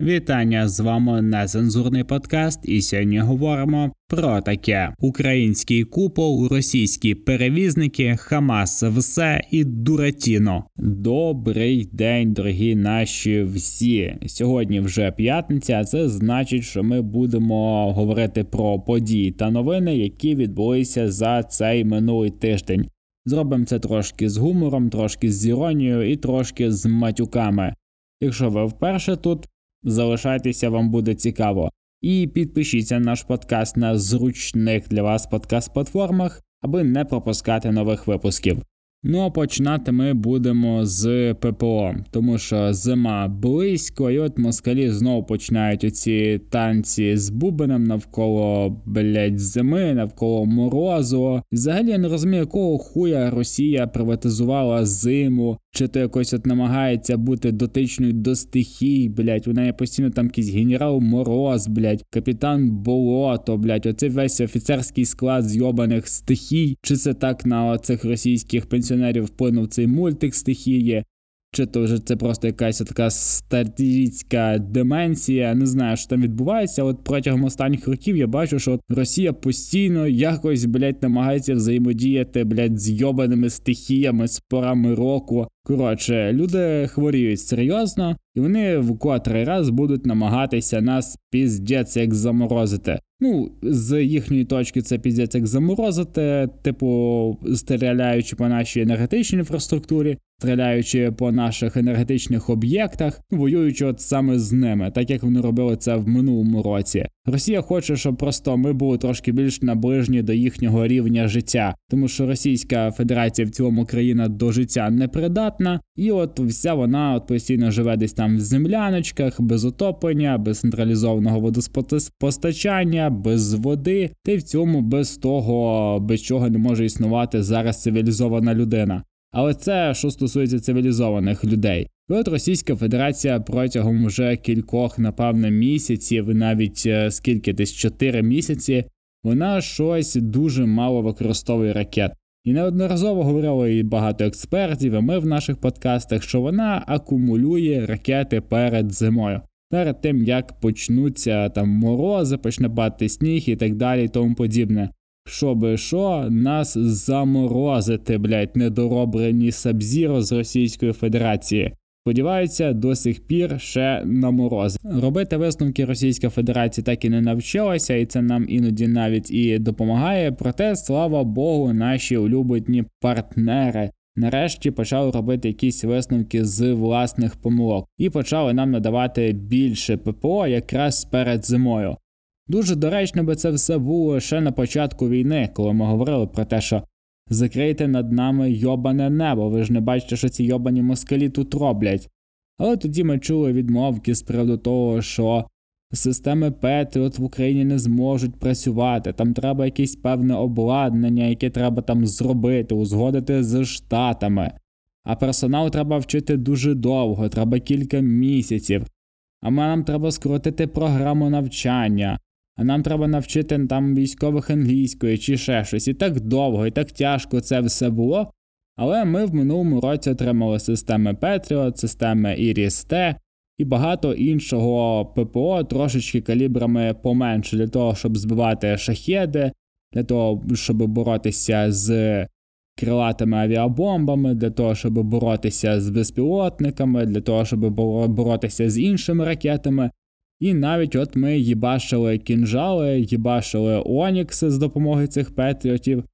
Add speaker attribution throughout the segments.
Speaker 1: Вітання з вами нецензурний подкаст, і сьогодні говоримо про таке: український купол, російські перевізники, Хамас, все і Дуратіно. Добрий день, дорогі наші всі. Сьогодні вже п'ятниця. Це значить, що ми будемо говорити про події та новини, які відбулися за цей минулий тиждень. Зробимо це трошки з гумором, трошки з іронією і трошки з матюками. Якщо ви вперше тут. Залишайтеся, вам буде цікаво. І підпишіться на наш подкаст на зручних для вас подкаст-платформах, аби не пропускати нових випусків. Ну а починати ми будемо з ППО, тому що зима близько, і от москалі знову починають оці танці з бубеном навколо блять зими, навколо морозу. Взагалі я не розумію, якого хуя Росія приватизувала зиму, чи то якось от намагається бути дотичною до стихій, блять. У неї постійно там якийсь генерал Мороз, блять, капітан Болото, блять. Оце весь офіцерський склад зйобаних стихій. Чи це так на цих російських пенсіонерів вплинув цей мультик стихії? Чи то вже це просто якась така статистська деменція, не знаю, що там відбувається. От протягом останніх років я бачу, що Росія постійно якось, блядь, намагається взаємодіяти, блядь, з йобаними стихіями, з порами року. Коротше, люди хворіють серйозно, і вони в котрий раз будуть намагатися нас піздець як заморозити. Ну, з їхньої точки це піздець як заморозити, типу, стріляючи по нашій енергетичній інфраструктурі, стріляючи по наших енергетичних об'єктах, воюючи от саме з ними, так як вони робили це в минулому році. Росія хоче, щоб просто ми були трошки більш наближені до їхнього рівня життя, тому що Російська Федерація в цілому країна до життя не придатна, і от вся вона от постійно живе десь там в земляночках, без отоплення, без централізованого водопостачання, без води, та й в цьому без того, без чого не може існувати зараз цивілізована людина. Але це що стосується цивілізованих людей. І от Російська Федерація протягом вже кількох, напевно, місяців, навіть е, скільки десь 4 місяці, вона щось дуже мало використовує ракет. І неодноразово говорили і багато експертів, і ми в наших подкастах, що вона акумулює ракети перед зимою, перед тим як почнуться там морози, почне падати сніг і так далі, і тому подібне. Щоби що, нас заморозити, блять, недоробрені Сабзіро з Російської Федерації. Сподіваються, до сих пір ще на мороз. Робити висновки Російська Федерація так і не навчилася, і це нам іноді навіть і допомагає. Проте, слава Богу, наші улюблені партнери. Нарешті почали робити якісь висновки з власних помилок і почали нам надавати більше ППО якраз перед зимою. Дуже доречно би це все було ще на початку війни, коли ми говорили про те, що закрийте над нами йобане небо, ви ж не бачите, що ці йобані москалі тут роблять. Але тоді ми чули відмовки з приводу того, що системи Петріот в Україні не зможуть працювати, там треба якесь певне обладнання, яке треба там зробити, узгодити з штатами. А персонал треба вчити дуже довго, треба кілька місяців. А нам треба скоротити програму навчання а нам треба навчити там військових англійської чи ще щось. І так довго, і так тяжко це все було. Але ми в минулому році отримали системи Patriot, системи Iris-T і багато іншого ППО трошечки калібрами поменше для того, щоб збивати шахеди, для того, щоб боротися з крилатими авіабомбами, для того, щоб боротися з безпілотниками, для того, щоб боротися з іншими ракетами. І навіть от ми їбашили кінжали, їбашили Онікси з допомогою цих петріотів.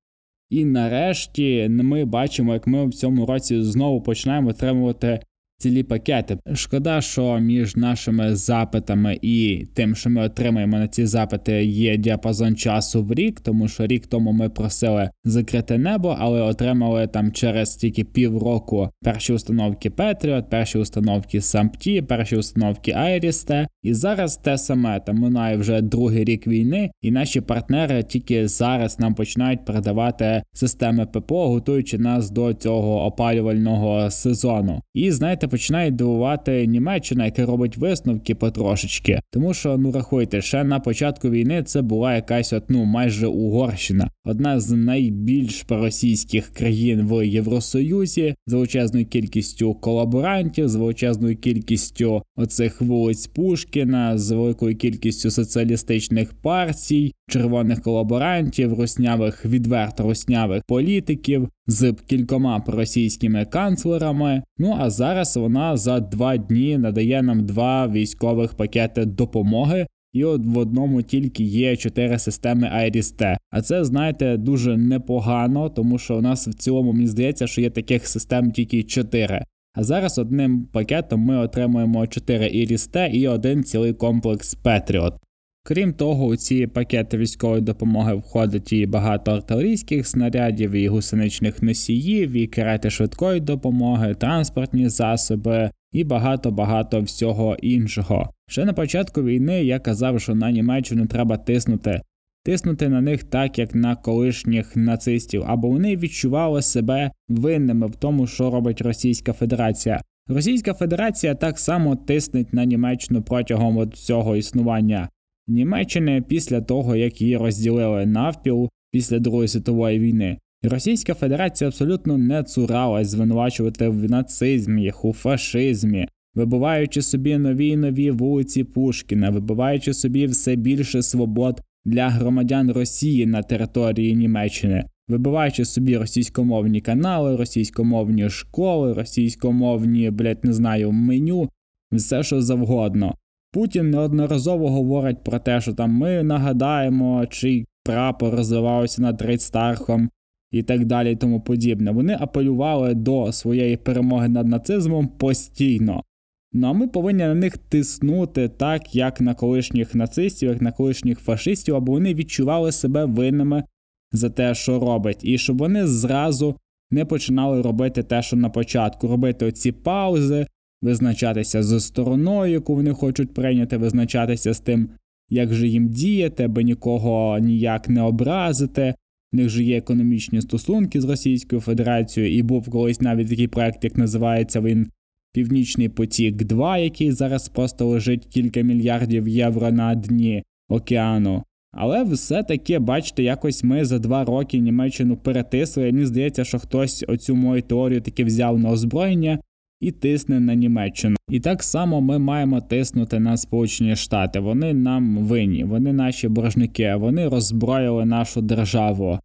Speaker 1: І нарешті ми бачимо, як ми в цьому році знову починаємо отримувати цілі пакети. Шкода, що між нашими запитами і тим, що ми отримаємо на ці запити, є діапазон часу в рік, тому що рік тому ми просили закрити небо, але отримали там через тільки півроку перші установки Patriot, перші установки SAMPT, перші установки IRIS-T. І зараз те саме там минає вже другий рік війни, і наші партнери тільки зараз нам починають передавати системи ППО, готуючи нас до цього опалювального сезону. І знаєте починає дивувати Німеччина, яка робить висновки потрошечки. Тому що ну рахуйте, ще на початку війни це була якась от, ну майже Угорщина, одна з найбільш проросійських країн в Євросоюзі, з величезною кількістю колаборантів, з величезною кількістю оцих вулиць Пушкіна, з великою кількістю соціалістичних партій, червоних колаборантів, руснявих відверто руснявих політиків з кількома проросійськими канцлерами. Ну а зараз вона за два дні надає нам два військових пакети допомоги. І от в одному тільки є чотири системи iris А це, знаєте, дуже непогано, тому що у нас в цілому мені здається, що є таких систем тільки чотири. А зараз одним пакетом ми отримуємо 4 iris і один цілий комплекс Patriot. Крім того, у ці пакети військової допомоги входить і багато артилерійських снарядів, і гусеничних носіїв, і карети швидкої допомоги, транспортні засоби і багато-багато всього іншого. Ще на початку війни я казав, що на Німеччину треба тиснути, тиснути на них так, як на колишніх нацистів, або вони відчували себе винними в тому, що робить Російська Федерація. Російська Федерація так само тиснеть на Німеччину протягом от всього існування. Німеччини після того, як її розділили навпіл після Другої світової війни. Російська Федерація абсолютно не цуралась звинувачувати в нацизмі, у фашизмі, вибиваючи собі нові й нові вулиці Пушкіна, вибиваючи собі все більше свобод для громадян Росії на території Німеччини, вибиваючи собі російськомовні канали, російськомовні школи, російськомовні, блять, не знаю, меню, все що завгодно. Путін неодноразово говорить про те, що там ми нагадаємо, чий прапор розвивався над Рейдстархом і так далі, і тому подібне. Вони апелювали до своєї перемоги над нацизмом постійно. Ну а ми повинні на них тиснути так, як на колишніх нацистів, як на колишніх фашистів, або вони відчували себе винними за те, що робить, і щоб вони зразу не починали робити те, що на початку, робити оці паузи, визначатися з стороною, яку вони хочуть прийняти, визначатися з тим, як же їм діяти, аби нікого ніяк не образити. В них же є економічні стосунки з Російською Федерацією, і був колись навіть такий проект, як називається він Північний потік 2 який зараз просто лежить кілька мільярдів євро на дні океану. Але все-таки, бачите, якось ми за два роки Німеччину перетисли. і Мені здається, що хтось оцю мою теорію таки взяв на озброєння і тисне на Німеччину. І так само ми маємо тиснути на Сполучені Штати. Вони нам винні, вони наші боржники, вони роззброїли нашу державу.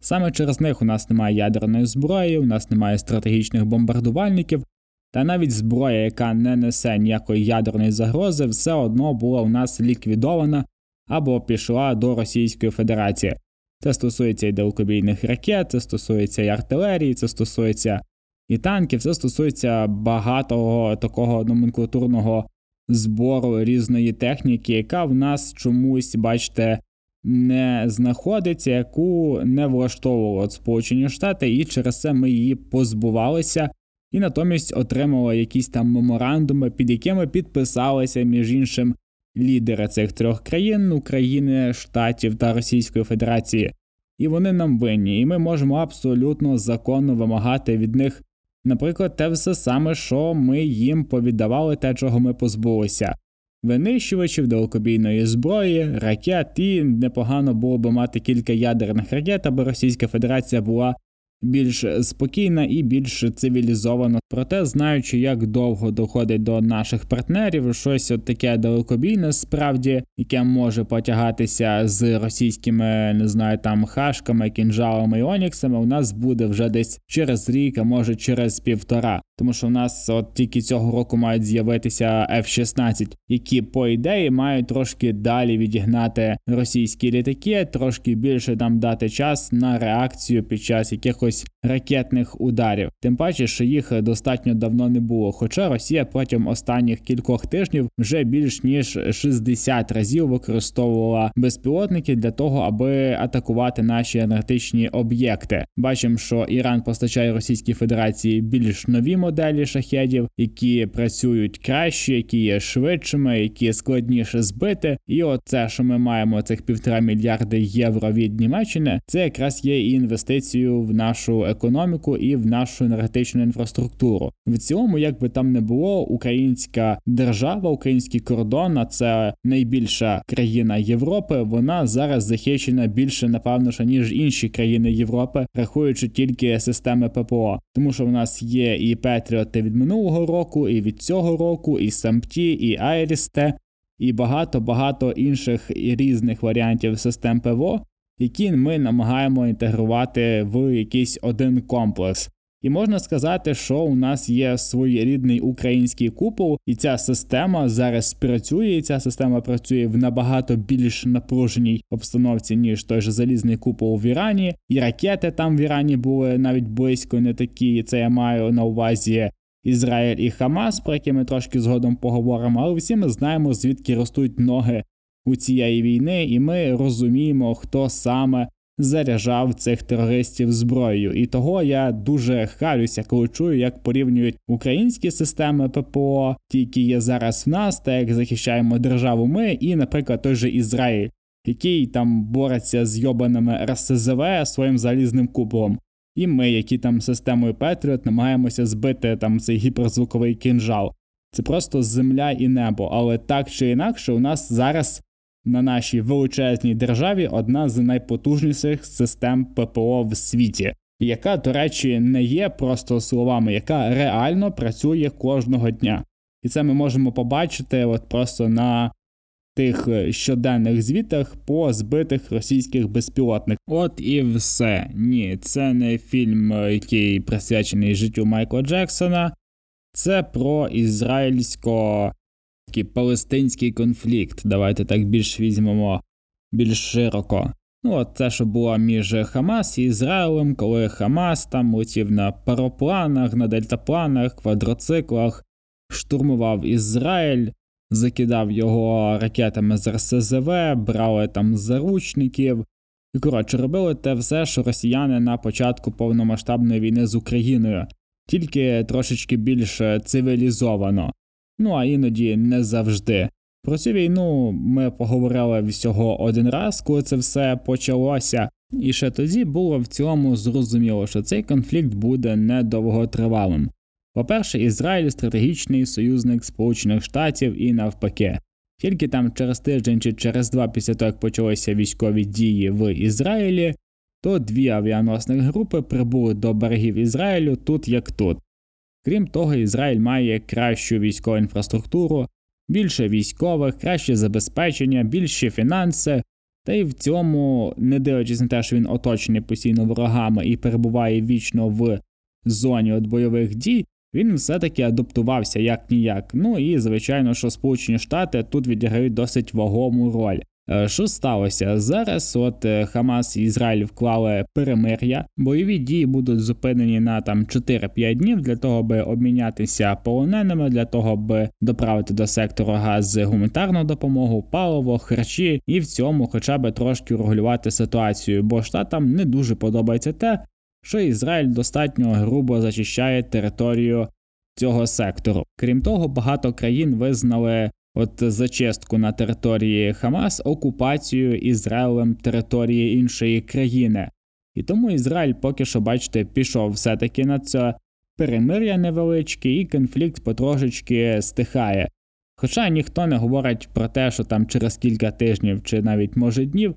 Speaker 1: Саме через них у нас немає ядерної зброї, у нас немає стратегічних бомбардувальників, та навіть зброя, яка не несе ніякої ядерної загрози, все одно була у нас ліквідована або пішла до Російської Федерації. Це стосується і далекобійних ракет, це стосується і артилерії, це стосується і танків. Це стосується багатого такого номенклатурного збору різної техніки, яка в нас чомусь, бачите, не знаходиться, яку не влаштовували Сполучені Штати, і через це ми її позбувалися. І натомість отримали якісь там меморандуми, під якими підписалися між іншим лідери цих трьох країн України, Штатів та Російської Федерації, і вони нам винні, і ми можемо абсолютно законно вимагати від них Наприклад, те все саме, що ми їм повіддавали те, чого ми позбулися. Винищувачів далекобійної зброї, ракет, і непогано було би мати кілька ядерних ракет, аби Російська Федерація була більш спокійна і більш цивілізована. Проте, знаючи, як довго доходить до наших партнерів, щось от таке далекобійне, справді, яке може потягатися з російськими, не знаю, там хашками, кінжалами і оніксами, у нас буде вже десь через рік, а може через півтора. Тому що у нас от тільки цього року мають з'явитися F-16, які по ідеї мають трошки далі відігнати російські літаки, трошки більше там дати час на реакцію під час якихось ракетних ударів. Тим паче, що їх достатньо давно не було. Хоча Росія протягом останніх кількох тижнів вже більш ніж 60 разів використовувала безпілотники для того, аби атакувати наші енергетичні об'єкти. Бачимо, що Іран постачає Російській Федерації більш нові моделі шахедів, які працюють краще, які є швидшими, які складніше збити. І от це, що ми маємо цих півтора мільярди євро від Німеччини, це якраз є і інвестицією в нашу нашу економіку і в нашу енергетичну інфраструктуру. В цілому, як би там не було, українська держава, український кордон, а це найбільша країна Європи. Вона зараз захищена більше, напевно, ніж інші країни Європи, рахуючи тільки системи ППО, тому що в нас є і Петріоти від минулого року, і від цього року, і Сампті, і Айрісте, і багато багато інших і різних варіантів систем ПВО, які ми намагаємо інтегрувати в якийсь один комплекс. І можна сказати, що у нас є своєрідний український купол, і ця система зараз працює. і Ця система працює в набагато більш напруженій обстановці, ніж той же залізний купол в Ірані. І ракети там в Ірані були навіть близько не такі. Це я маю на увазі Ізраїль і Хамас, про які ми трошки згодом поговоримо. Але всі ми знаємо, звідки ростуть ноги у цієї війни, і ми розуміємо, хто саме заряджав цих терористів зброєю. І того я дуже харюся, коли чую, як порівнюють українські системи ППО, ті, які є зараз в нас, та як захищаємо державу ми, і, наприклад, той же Ізраїль, який там бореться з йобаними РСЗВ своїм залізним куполом. І ми, які там системою Петріот, намагаємося збити там цей гіперзвуковий кінжал. Це просто земля і небо. Але так чи інакше, у нас зараз на нашій величезній державі одна з найпотужніших систем ППО в світі, яка, до речі, не є просто словами, яка реально працює кожного дня. І це ми можемо побачити от просто на тих щоденних звітах по збитих російських безпілотниках. От і все. Ні, це не фільм, який присвячений життю Майкла Джексона, це про ізраїльсько такий палестинський конфлікт. Давайте так більш візьмемо більш широко. Ну, от це, що було між Хамас і Ізраїлем, коли Хамас там летів на паропланах, на дельтапланах, квадроциклах, штурмував Ізраїль, закидав його ракетами з РСЗВ, брали там заручників. І коротше, робили те все, що росіяни на початку повномасштабної війни з Україною, тільки трошечки більш цивілізовано ну а іноді не завжди. Про цю війну ми поговорили всього один раз, коли це все почалося, і ще тоді було в цілому зрозуміло, що цей конфлікт буде недовготривалим. По-перше, Ізраїль стратегічний союзник Сполучених Штатів і навпаки. Тільки там через тиждень чи через два після того, як почалися військові дії в Ізраїлі, то дві авіаносних групи прибули до берегів Ізраїлю тут як тут. Крім того, Ізраїль має кращу військову інфраструктуру, більше військових, краще забезпечення, більші фінанси, та й в цьому, не дивлячись на те, що він оточений постійно ворогами і перебуває вічно в зоні от бойових дій, він все-таки адаптувався як ніяк. Ну і звичайно, що Сполучені Штати тут відіграють досить вагому роль. Е, що сталося зараз? От е, Хамас і Ізраїль вклали перемир'я. Бойові дії будуть зупинені на там 4-5 днів для того, аби обмінятися полоненими, для того, аби доправити до сектору газ гуманітарну допомогу, паливо, харчі і в цьому, хоча б трошки регулювати ситуацію, бо штатам не дуже подобається те, що Ізраїль достатньо грубо зачищає територію цього сектору. Крім того, багато країн визнали от зачистку на території Хамас, окупацію Ізраїлем території іншої країни. І тому Ізраїль поки що, бачите, пішов все-таки на це перемир'я невеличке, і конфлікт потрошечки стихає. Хоча ніхто не говорить про те, що там через кілька тижнів чи навіть може днів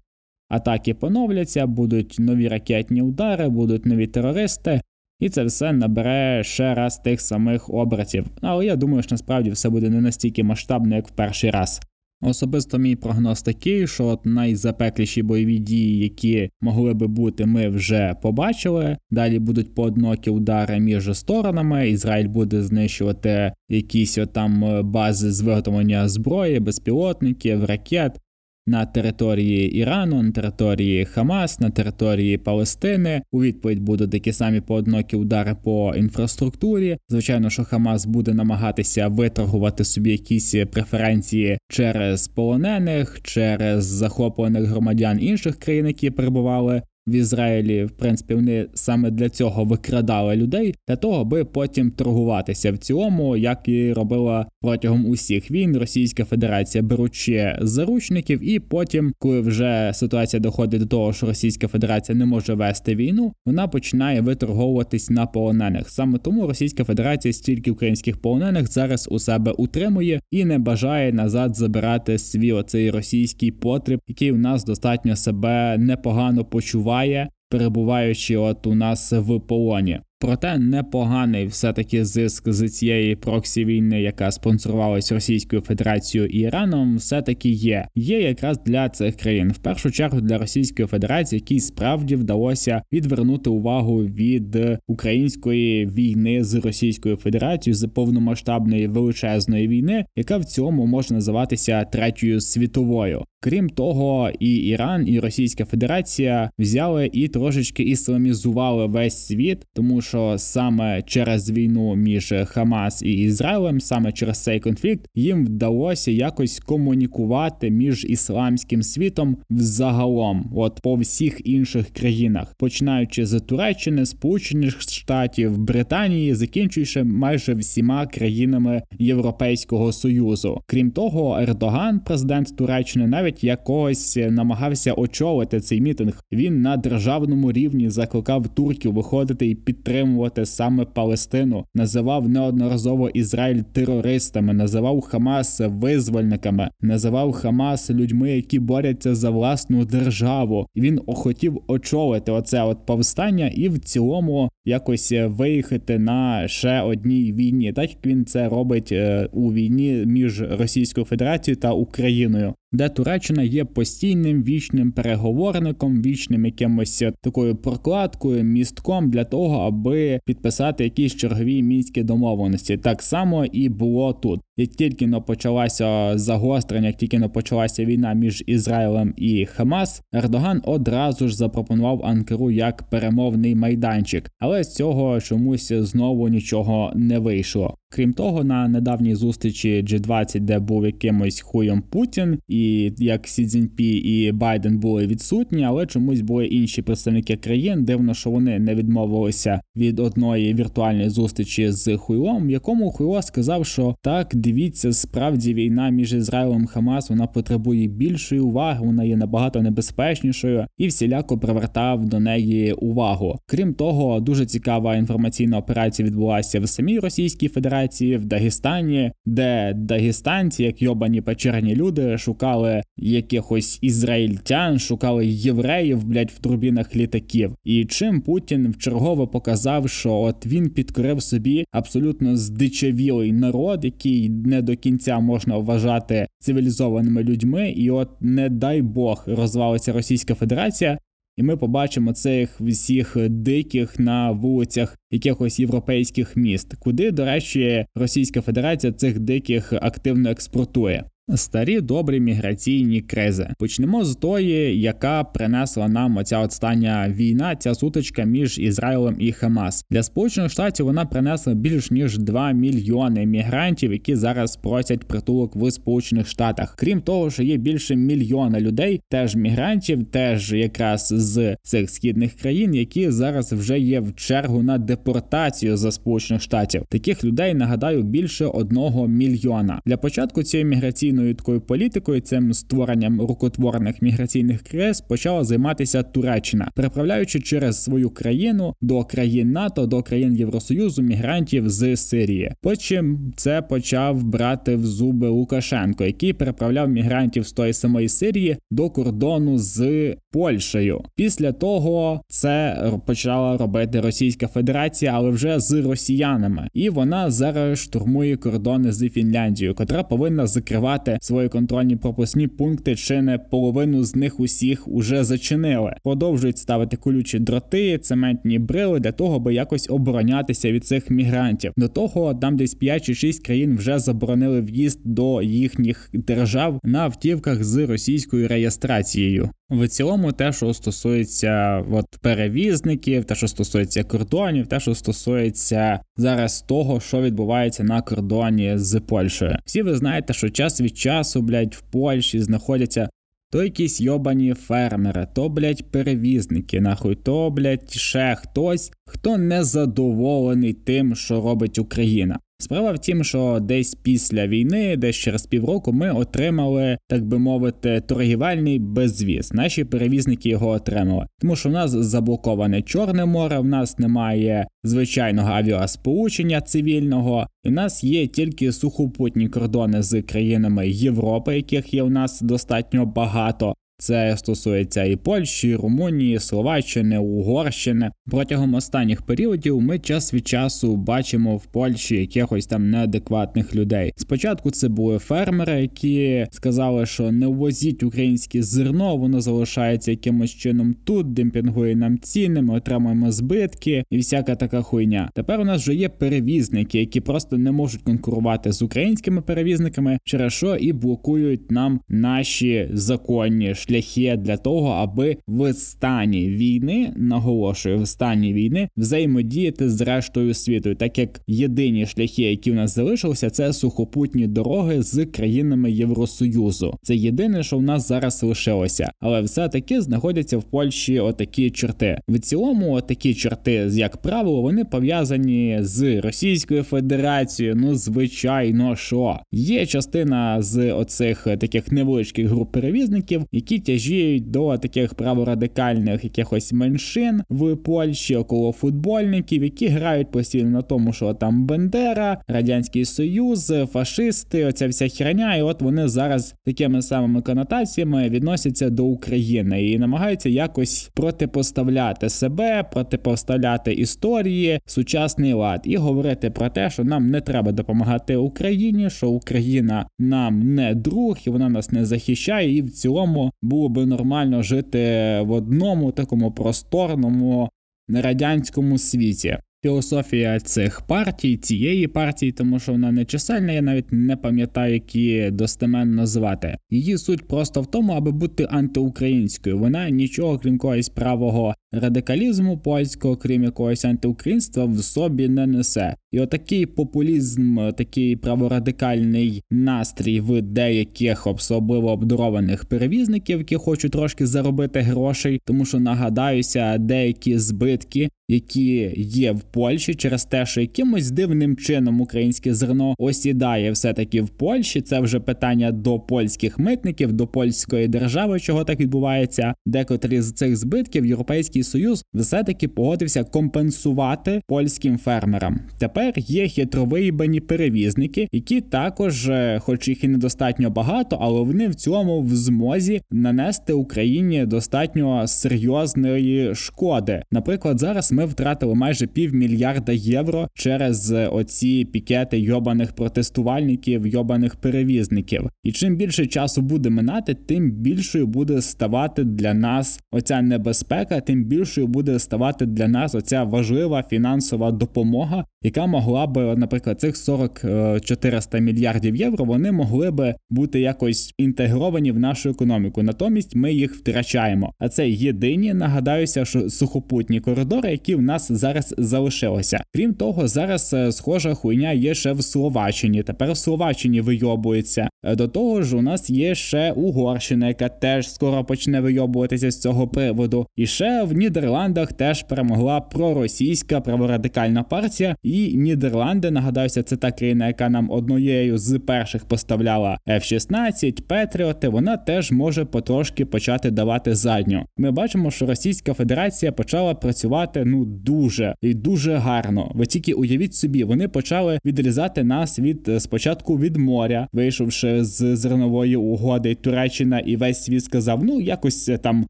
Speaker 1: атаки поновляться, будуть нові ракетні удари, будуть нові терористи, і це все набере ще раз тих самих обратів. Але я думаю, що насправді все буде не настільки масштабно, як в перший раз. Особисто мій прогноз такий, що от найзапекліші бойові дії, які могли би бути, ми вже побачили. Далі будуть поодинокі удари між сторонами. Ізраїль буде знищувати якісь там е, бази з виготовлення зброї, безпілотників, ракет на території Ірану, на території Хамас, на території Палестини. У відповідь будуть такі самі поодинокі удари по інфраструктурі. Звичайно, що Хамас буде намагатися виторгувати собі якісь преференції через полонених, через захоплених громадян інших країн, які перебували в Ізраїлі, в принципі, вони саме для цього викрадали людей, для того, аби потім торгуватися в цілому, як і робила протягом усіх війн Російська Федерація беручи заручників, і потім, коли вже ситуація доходить до того, що Російська Федерація не може вести війну, вона починає виторговуватись на полонених. Саме тому Російська Федерація стільки українських полонених зараз у себе утримує і не бажає назад забирати свій оцей російський потріб, який у нас достатньо себе непогано почуває, перебуваючи от у нас в полоні. Проте непоганий все-таки зиск з цієї проксі війни, яка спонсорувалась Російською Федерацією і Іраном, все таки є. Є якраз для цих країн, в першу чергу для Російської Федерації, якій справді вдалося відвернути увагу від української війни з Російською Федерацією з повномасштабної величезної війни, яка в цьому може називатися третьою світовою. Крім того, і Іран, і Російська Федерація взяли і трошечки ісламізували весь світ, тому що саме через війну між Хамас і Ізраїлем, саме через цей конфлікт, їм вдалося якось комунікувати між ісламським світом взагалом, от по всіх інших країнах, починаючи з Туреччини, Сполучених Штатів, Британії, закінчуючи майже всіма країнами Європейського союзу. Крім того, Ердоган, президент Туреччини, навіть якогось намагався очолити цей мітинг. Він на державному рівні закликав турків виходити і підтримувати підтримувати саме Палестину, називав неодноразово Ізраїль терористами, називав Хамас визвольниками, називав Хамас людьми, які борються за власну державу. Він охотів очолити оце от повстання і в цілому якось виїхати на ще одній війні, так як він це робить е, у війні між Російською Федерацією та Україною де Туреччина є постійним вічним переговорником, вічним якимось такою прокладкою, містком для того, аби підписати якісь чергові мінські домовленості. Так само і було тут. Як тільки но почалася загострення, як тільки но почалася війна між Ізраїлем і Хамас, Ердоган одразу ж запропонував Анкару як перемовний майданчик, але з цього чомусь знову нічого не вийшло. Крім того, на недавній зустрічі G20, де був якимось хуєм Путін, і як Сі Цзіньпі і Байден були відсутні, але чомусь були інші представники країн. Дивно, що вони не відмовилися від одної віртуальної зустрічі з Хуйлом, якому Хуйло сказав, що так дивіться, справді війна між Ізраїлем і Хамас вона потребує більшої уваги, вона є набагато небезпечнішою і всіляко привертав до неї увагу. Крім того, дуже цікава інформаційна операція відбулася в самій Російській Федерації в Дагестані, де дагестанці, як йобані печерні люди, шукали якихось ізраїльтян, шукали євреїв, блять, в турбінах літаків. І чим Путін вчергово показав, що от він підкорив собі абсолютно здичавілий народ, який не до кінця можна вважати цивілізованими людьми, і от не дай Бог розвалиться Російська Федерація. І ми побачимо цих всіх диких на вулицях якихось європейських міст, куди, до речі, Російська Федерація цих диких активно експортує. Старі добрі міграційні кризи. Почнемо з тої, яка принесла нам оця остання війна, ця сутичка між Ізраїлем і Хамас. Для сполучених штатів вона принесла більш ніж 2 мільйони мігрантів, які зараз просять притулок в Сполучених Штатах. Крім того, що є більше мільйона людей, теж мігрантів, теж якраз з цих східних країн, які зараз вже є в чергу на депортацію за сполучених штатів. Таких людей нагадаю більше одного мільйона. Для початку цієї міграційної міграційною такою політикою, цим створенням рукотворних міграційних крес почала займатися Туреччина, переправляючи через свою країну до країн НАТО, до країн Євросоюзу мігрантів з Сирії. Потім це почав брати в зуби Лукашенко, який переправляв мігрантів з тої самої Сирії до кордону з Польщею. Після того це почала робити Російська Федерація, але вже з росіянами, і вона зараз штурмує кордони з Фінляндією, котра повинна закривати зачиняти свої контрольні пропускні пункти, чи не половину з них усіх уже зачинили. Продовжують ставити колючі дроти, цементні брили для того, аби якось оборонятися від цих мігрантів. До того там десь 5 чи 6 країн вже заборонили в'їзд до їхніх держав на автівках з російською реєстрацією. В цілому, те, що стосується от перевізників, те, що стосується кордонів, те, що стосується зараз того, що відбувається на кордоні з Польщею. Всі ви знаєте, що час від часу, блядь, в Польщі знаходяться то якісь йобані фермери, то, блядь, перевізники, нахуй, то, блядь, ще хтось, хто не задоволений тим, що робить Україна. Справа в тім, що десь після війни, десь через півроку, ми отримали, так би мовити, торгівельний безвіз. Наші перевізники його отримали, тому що в нас заблоковане Чорне море, в нас немає звичайного авіасполучення цивільного, і в нас є тільки сухопутні кордони з країнами Європи, яких є у нас достатньо багато. Це стосується і Польщі, і Румунії, Словаччини, Угорщини. Протягом останніх періодів ми час від часу бачимо в Польщі якихось там неадекватних людей. Спочатку це були фермери, які сказали, що не ввозіть українське зерно, воно залишається якимось чином тут, демпінгує нам ціни, ми отримуємо збитки і всяка така хуйня. Тепер у нас вже є перевізники, які просто не можуть конкурувати з українськими перевізниками, через що і блокують нам наші законні шляхи для того, аби в стані війни, наголошую, в стані війни взаємодіяти з рештою світу, так як єдині шляхи, які в нас залишилися, це сухопутні дороги з країнами Євросоюзу. Це єдине, що в нас зараз лишилося, але все таки знаходяться в Польщі отакі чорти. В цілому, такі чорти, як правило, вони пов'язані з Російською Федерацією. Ну, звичайно, що є частина з оцих таких невеличких груп перевізників, які які тяжіють до таких праворадикальних якихось меншин в Польщі, около футбольників, які грають постійно на тому, що там Бендера, Радянський Союз, фашисти, оця вся херня, і от вони зараз такими самими конотаціями відносяться до України і намагаються якось протипоставляти себе, протипоставляти історії, сучасний лад і говорити про те, що нам не треба допомагати Україні, що Україна нам не друг і вона нас не захищає, і в цілому було би нормально жити в одному такому просторному радянському світі. Філософія цих партій, цієї партії, тому що вона не чисельна, я навіть не пам'ятаю, які достеменно звати. Її суть просто в тому, аби бути антиукраїнською. Вона нічого крім когось правого радикалізму польського, крім якогось антиукраїнства, в собі не несе. І отакий популізм, такий праворадикальний настрій в деяких особливо обдарованих перевізників, які хочуть трошки заробити грошей, тому що нагадаюся, деякі збитки, які є в Польщі, через те, що якимось дивним чином українське зерно осідає все таки в Польщі. Це вже питання до польських митників, до польської держави, чого так відбувається. Декотрі з цих збитків європейський союз все таки погодився компенсувати польським фермерам. Тепер є хитровиїбані перевізники, які також, е, хоч їх і недостатньо багато, але вони в цьому в змозі нанести Україні достатньо серйозної шкоди. Наприклад, зараз ми втратили майже півмільярда євро через оці пікети йобаних протестувальників, йобаних перевізників. І чим більше часу буде минати, тим більшою буде ставати для нас оця небезпека, тим більшою буде ставати для нас оця важлива фінансова допомога, яка могла би, наприклад, цих 40-400 е, мільярдів євро вони могли би бути якось інтегровані в нашу економіку. Натомість ми їх втрачаємо. А це єдині нагадаюся, що сухопутні коридори, які в нас зараз залишилися. Крім того, зараз е, схожа хуйня є ще в Словаччині. Тепер в Словаччині вийобується. Е, до того ж, у нас є ще Угорщина, яка теж скоро почне вийобуватися з цього приводу. І ще в Нідерландах теж перемогла проросійська праворадикальна партія Нідерланди. Нагадаюся, це та країна, яка нам однією з перших поставляла F-16, Петріоти. Вона теж може потрошки почати давати задню. Ми бачимо, що Російська Федерація почала працювати ну дуже і дуже гарно. Ви тільки уявіть собі, вони почали відрізати нас від е, спочатку від моря, вийшовши з зернової угоди Туреччина і весь світ сказав: ну якось е, там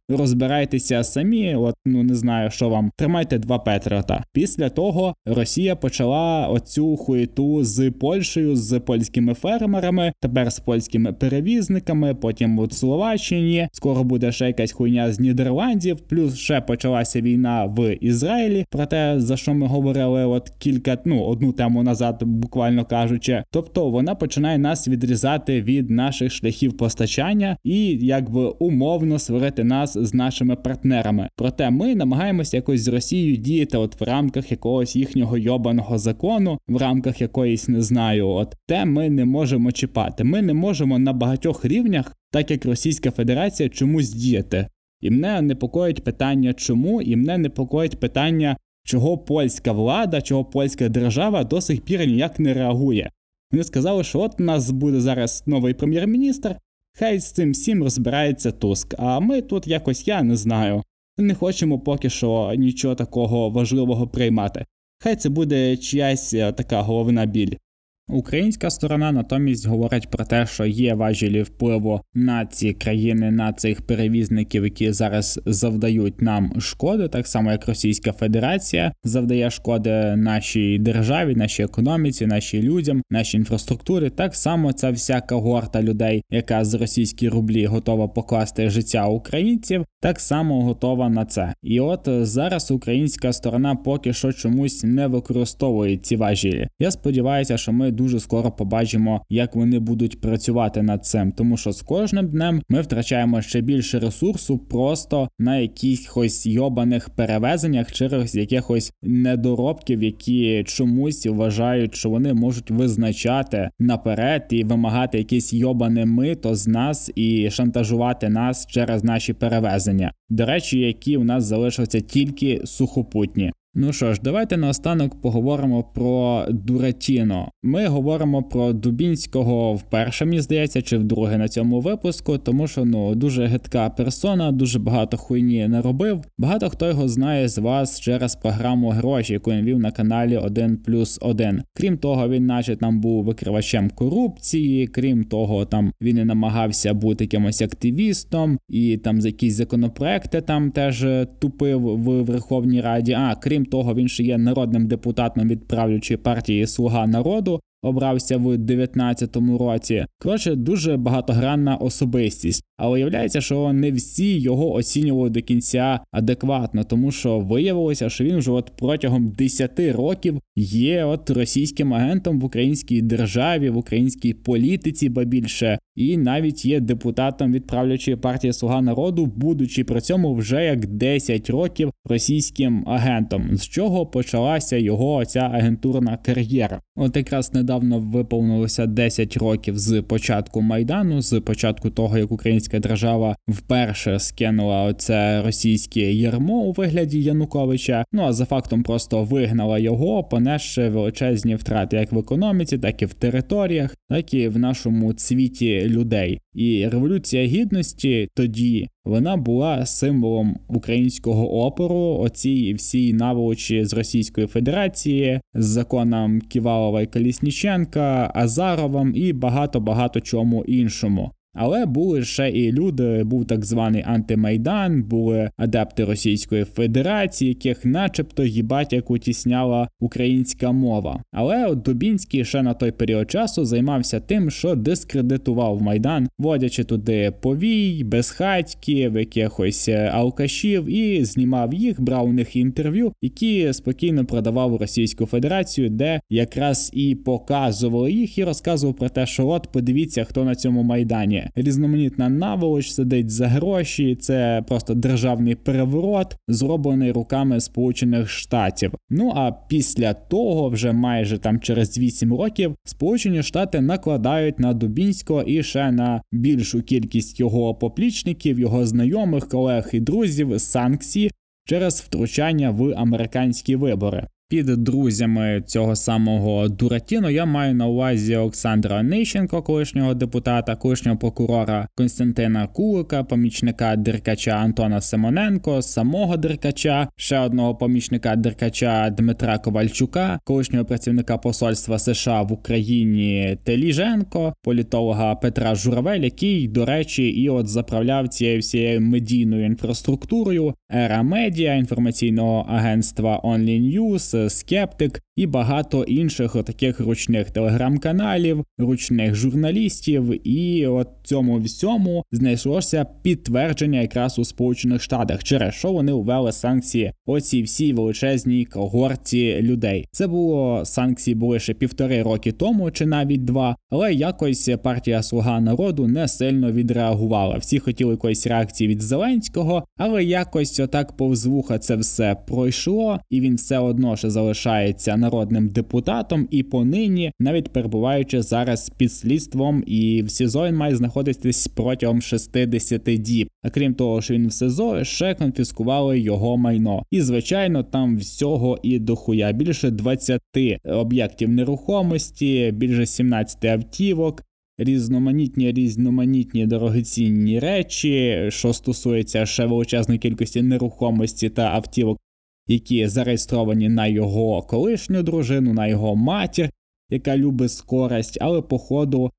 Speaker 1: розбирайтеся самі. От ну не знаю, що вам тримайте два Петріота. Після того Росія почала оцю хуєту з Польщею, з польськими фермерами, тепер з польськими перевізниками. Потім от Словаччині скоро буде ще якась хуйня з Нідерландів. Плюс ще почалася війна в Ізраїлі. Про те за що ми говорили, от кілька ну одну тему назад, буквально кажучи. Тобто вона починає нас відрізати від наших шляхів постачання і якби умовно сварити нас з нашими партнерами. Проте ми намагаємося якось з Росією діяти, от в рамках якогось їхнього йобаного закону, в рамках якоїсь не знаю, от те ми не можемо чіпати. Ми не можемо на багатьох рівнях, так як Російська Федерація, чомусь діяти. І мене непокоїть питання, чому, і мене непокоїть питання, чого польська влада, чого польська держава до сих пір ніяк не реагує. Вони сказали, що от у нас буде зараз новий прем'єр-міністр, хай з цим всім розбирається Туск. А ми тут якось я не знаю. Не хочемо поки що нічого такого важливого приймати. Хай це буде чиясь е, така головна біль. Українська сторона натомість говорить про те, що є важелі впливу на ці країни, на цих перевізників, які зараз завдають нам шкоди, так само як Російська Федерація завдає шкоди нашій державі, нашій економіці, нашій людям, нашій інфраструктурі. Так само ця вся когорта людей, яка з російські рублі готова покласти життя українців, так само готова на це. І от зараз українська сторона поки що чомусь не використовує ці важілі. Я сподіваюся, що ми дуже скоро побачимо, як вони будуть працювати над цим, тому що з кожним днем ми втрачаємо ще більше ресурсу просто на якихось йобаних перевезеннях через якихось недоробків, які чомусь вважають, що вони можуть визначати наперед і вимагати якісь йобане мито з нас і шантажувати нас через наші перевезення. До речі, які у нас залишаться тільки сухопутні. Ну що ж, давайте наостанок поговоримо про Дуратіно. Ми говоримо про Дубінського вперше, мені здається, чи вдруге на цьому випуску, тому що ну дуже гидка персона, дуже багато хуйні не робив. Багато хто його знає з вас через програму гроші, яку він вів на каналі 1 плюс 1. Крім того, він, наче там був викривачем корупції. Крім того, там він і намагався бути якимось активістом, і там за якісь законопроекти там теж тупив в Верховній Раді. А крім того, він ще є народним депутатом від правлячої партії Слуга народу. Обрався в 19-му році. Коротше, дуже багатогранна особистість, але виявляється, що не всі його оцінювали до кінця адекватно, тому що виявилося, що він вже от протягом 10 років є от російським агентом в українській державі, в українській політиці, ба більше, і навіть є депутатом від партії Слуга народу, будучи при цьому вже як 10 років російським агентом, з чого почалася його ця агентурна кар'єра. От якраз недавно виповнилося 10 років з початку майдану, з початку того, як українська держава вперше скинула оце російське ярмо у вигляді Януковича. Ну а за фактом просто вигнала його, понесши величезні втрати як в економіці, так і в територіях, так і в нашому цвіті людей. І революція гідності тоді вона була символом українського опору, оцій всій наволочі з Російської Федерації, з законом Ківалова і Колісніченка, Азаровим і багато багато чому іншому. Але були ще і люди, був так званий антимайдан, були адепти Російської Федерації, яких, начебто, їбать як утісняла українська мова. Але от Дубінський ще на той період часу займався тим, що дискредитував майдан, водячи туди повій, безхатьків, якихось е, алкашів, і знімав їх, брав у них інтерв'ю, які спокійно продавав у Російську Федерацію, де якраз і показували їх, і розказував про те, що от подивіться, хто на цьому майдані різноманітна наволоч сидить за гроші. Це просто державний переворот, зроблений руками Сполучених Штатів. Ну а після того, вже майже там через 8 років, Сполучені Штати накладають на Дубінського і ще на більшу кількість його поплічників, його знайомих, колег і друзів санкції через втручання в американські вибори. Під друзями цього самого Дуратіно. Я маю на увазі Олександра Нищенко, колишнього депутата, колишнього прокурора Константина Кулика, помічника диркача Антона Симоненко, самого диркача, ще одного помічника диркача Дмитра Ковальчука, колишнього працівника посольства США в Україні Теліженко, політолога Петра Журавель, який, до речі, і от заправляв цією всією медійною інфраструктурою, ера медіа інформаційного агентства Only News, скептик і багато інших таких ручних телеграм-каналів, ручних журналістів, і от цьому всьому знайшлося підтвердження якраз у Сполучених Штатах, через що вони ввели санкції оцій всій величезній когорті людей. Це було санкції були ще півтори роки тому, чи навіть два, але якось партія Слуга народу не сильно відреагувала. Всі хотіли якоїсь реакції від Зеленського, але якось отак повз вуха це все пройшло, і він все одно ще залишається народним депутатом і понині, навіть перебуваючи зараз під слідством, і в СІЗО він має знаходитись протягом 60 діб. А крім того, що він в СИЗО ще конфіскували його майно. І звичайно, там всього і дохуя більше 20 об'єктів нерухомості, більше 17 автівок. Різноманітні різноманітні дорогоцінні речі, що стосується ще величезної кількості нерухомості та автівок, які зареєстровані на його колишню дружину, на його матір, яка любить скорость, але походу,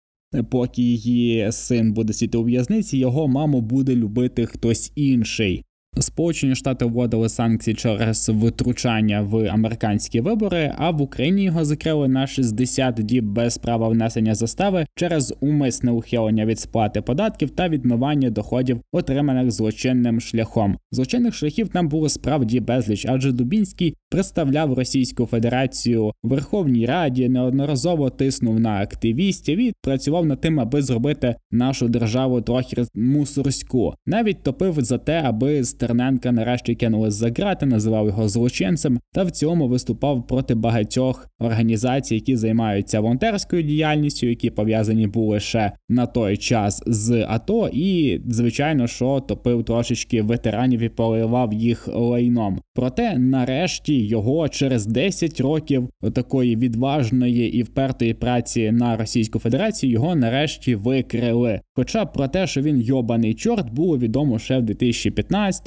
Speaker 1: поки її син буде сіти у в'язниці, його маму буде любити хтось інший. Сполучені Штати вводили санкції через втручання в американські вибори, а в Україні його закрили на 60 діб без права внесення застави через умисне ухилення від сплати податків та відмивання доходів, отриманих злочинним шляхом. Злочинних шляхів там було справді безліч, адже Дубінський представляв Російську Федерацію у Верховній Раді, неодноразово тиснув на активістів і працював над тим, аби зробити нашу державу трохи мусорську. Навіть топив за те, аби Стерненка нарешті кинули за грати, називав його злочинцем, та в цьому виступав проти багатьох організацій, які займаються волонтерською діяльністю, які пов'язані були ще на той час з АТО, і звичайно, що топив трошечки ветеранів і поливав їх лайном. Проте, нарешті, його через 10 років такої відважної і впертої праці на Російську Федерацію його нарешті викрили. Хоча про те, що він йобаний чорт, було відомо ще в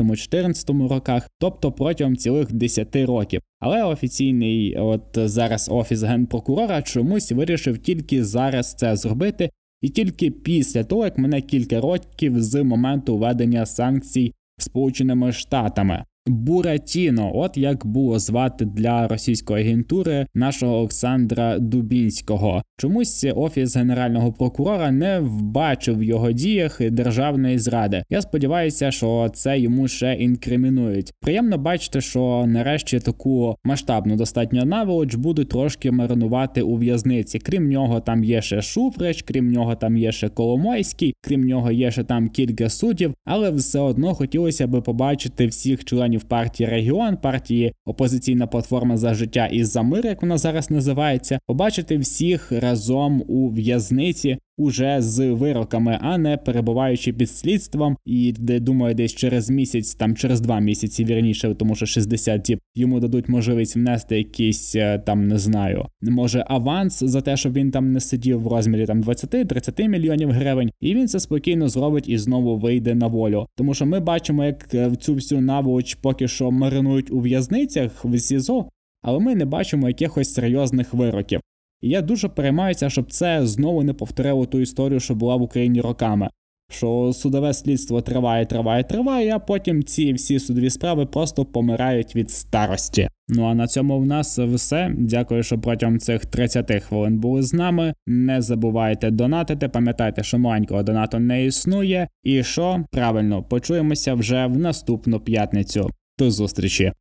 Speaker 1: 2015-2014 роках, тобто протягом цілих 10 років. Але офіційний, от зараз офіс генпрокурора чомусь вирішив тільки зараз це зробити, і тільки після того, як мене кілька років з моменту введення санкцій Сполученими Штатами. Буратіно, от як було звати для російської агентури нашого Олександра Дубінського. Чомусь офіс генерального прокурора не вбачив в його діях державної зради. Я сподіваюся, що це йому ще інкримінують. Приємно бачити, що нарешті таку масштабну достатньо наволоч будуть трошки маринувати у в'язниці. Крім нього, там є ще Шуфрич, крім нього, там є ще Коломойський, крім нього є ще там кілька суддів, але все одно хотілося би побачити всіх членів партії Регіон, партії Опозиційна платформа за життя і за мир, як вона зараз називається, побачити всіх разом у в'язниці уже з вироками, а не перебуваючи під слідством, і де думаю, десь через місяць, там через два місяці вірніше, тому що 60 діб йому дадуть можливість внести якийсь е, там, не знаю, може аванс за те, щоб він там не сидів в розмірі там 20-30 мільйонів гривень, і він це спокійно зробить і знову вийде на волю. Тому що ми бачимо, як е, цю всю наволоч поки що маринують у в'язницях в СІЗО. Але ми не бачимо якихось серйозних вироків. І я дуже переймаюся, щоб це знову не повторило ту історію, що була в Україні роками. Що судове слідство триває, триває, триває, а потім ці всі судові справи просто помирають від старості. Ну а на цьому в нас все. Дякую, що протягом цих 30 хвилин були з нами. Не забувайте донатити, пам'ятайте, що маленького донату не існує, і що правильно почуємося вже в наступну п'ятницю. До зустрічі.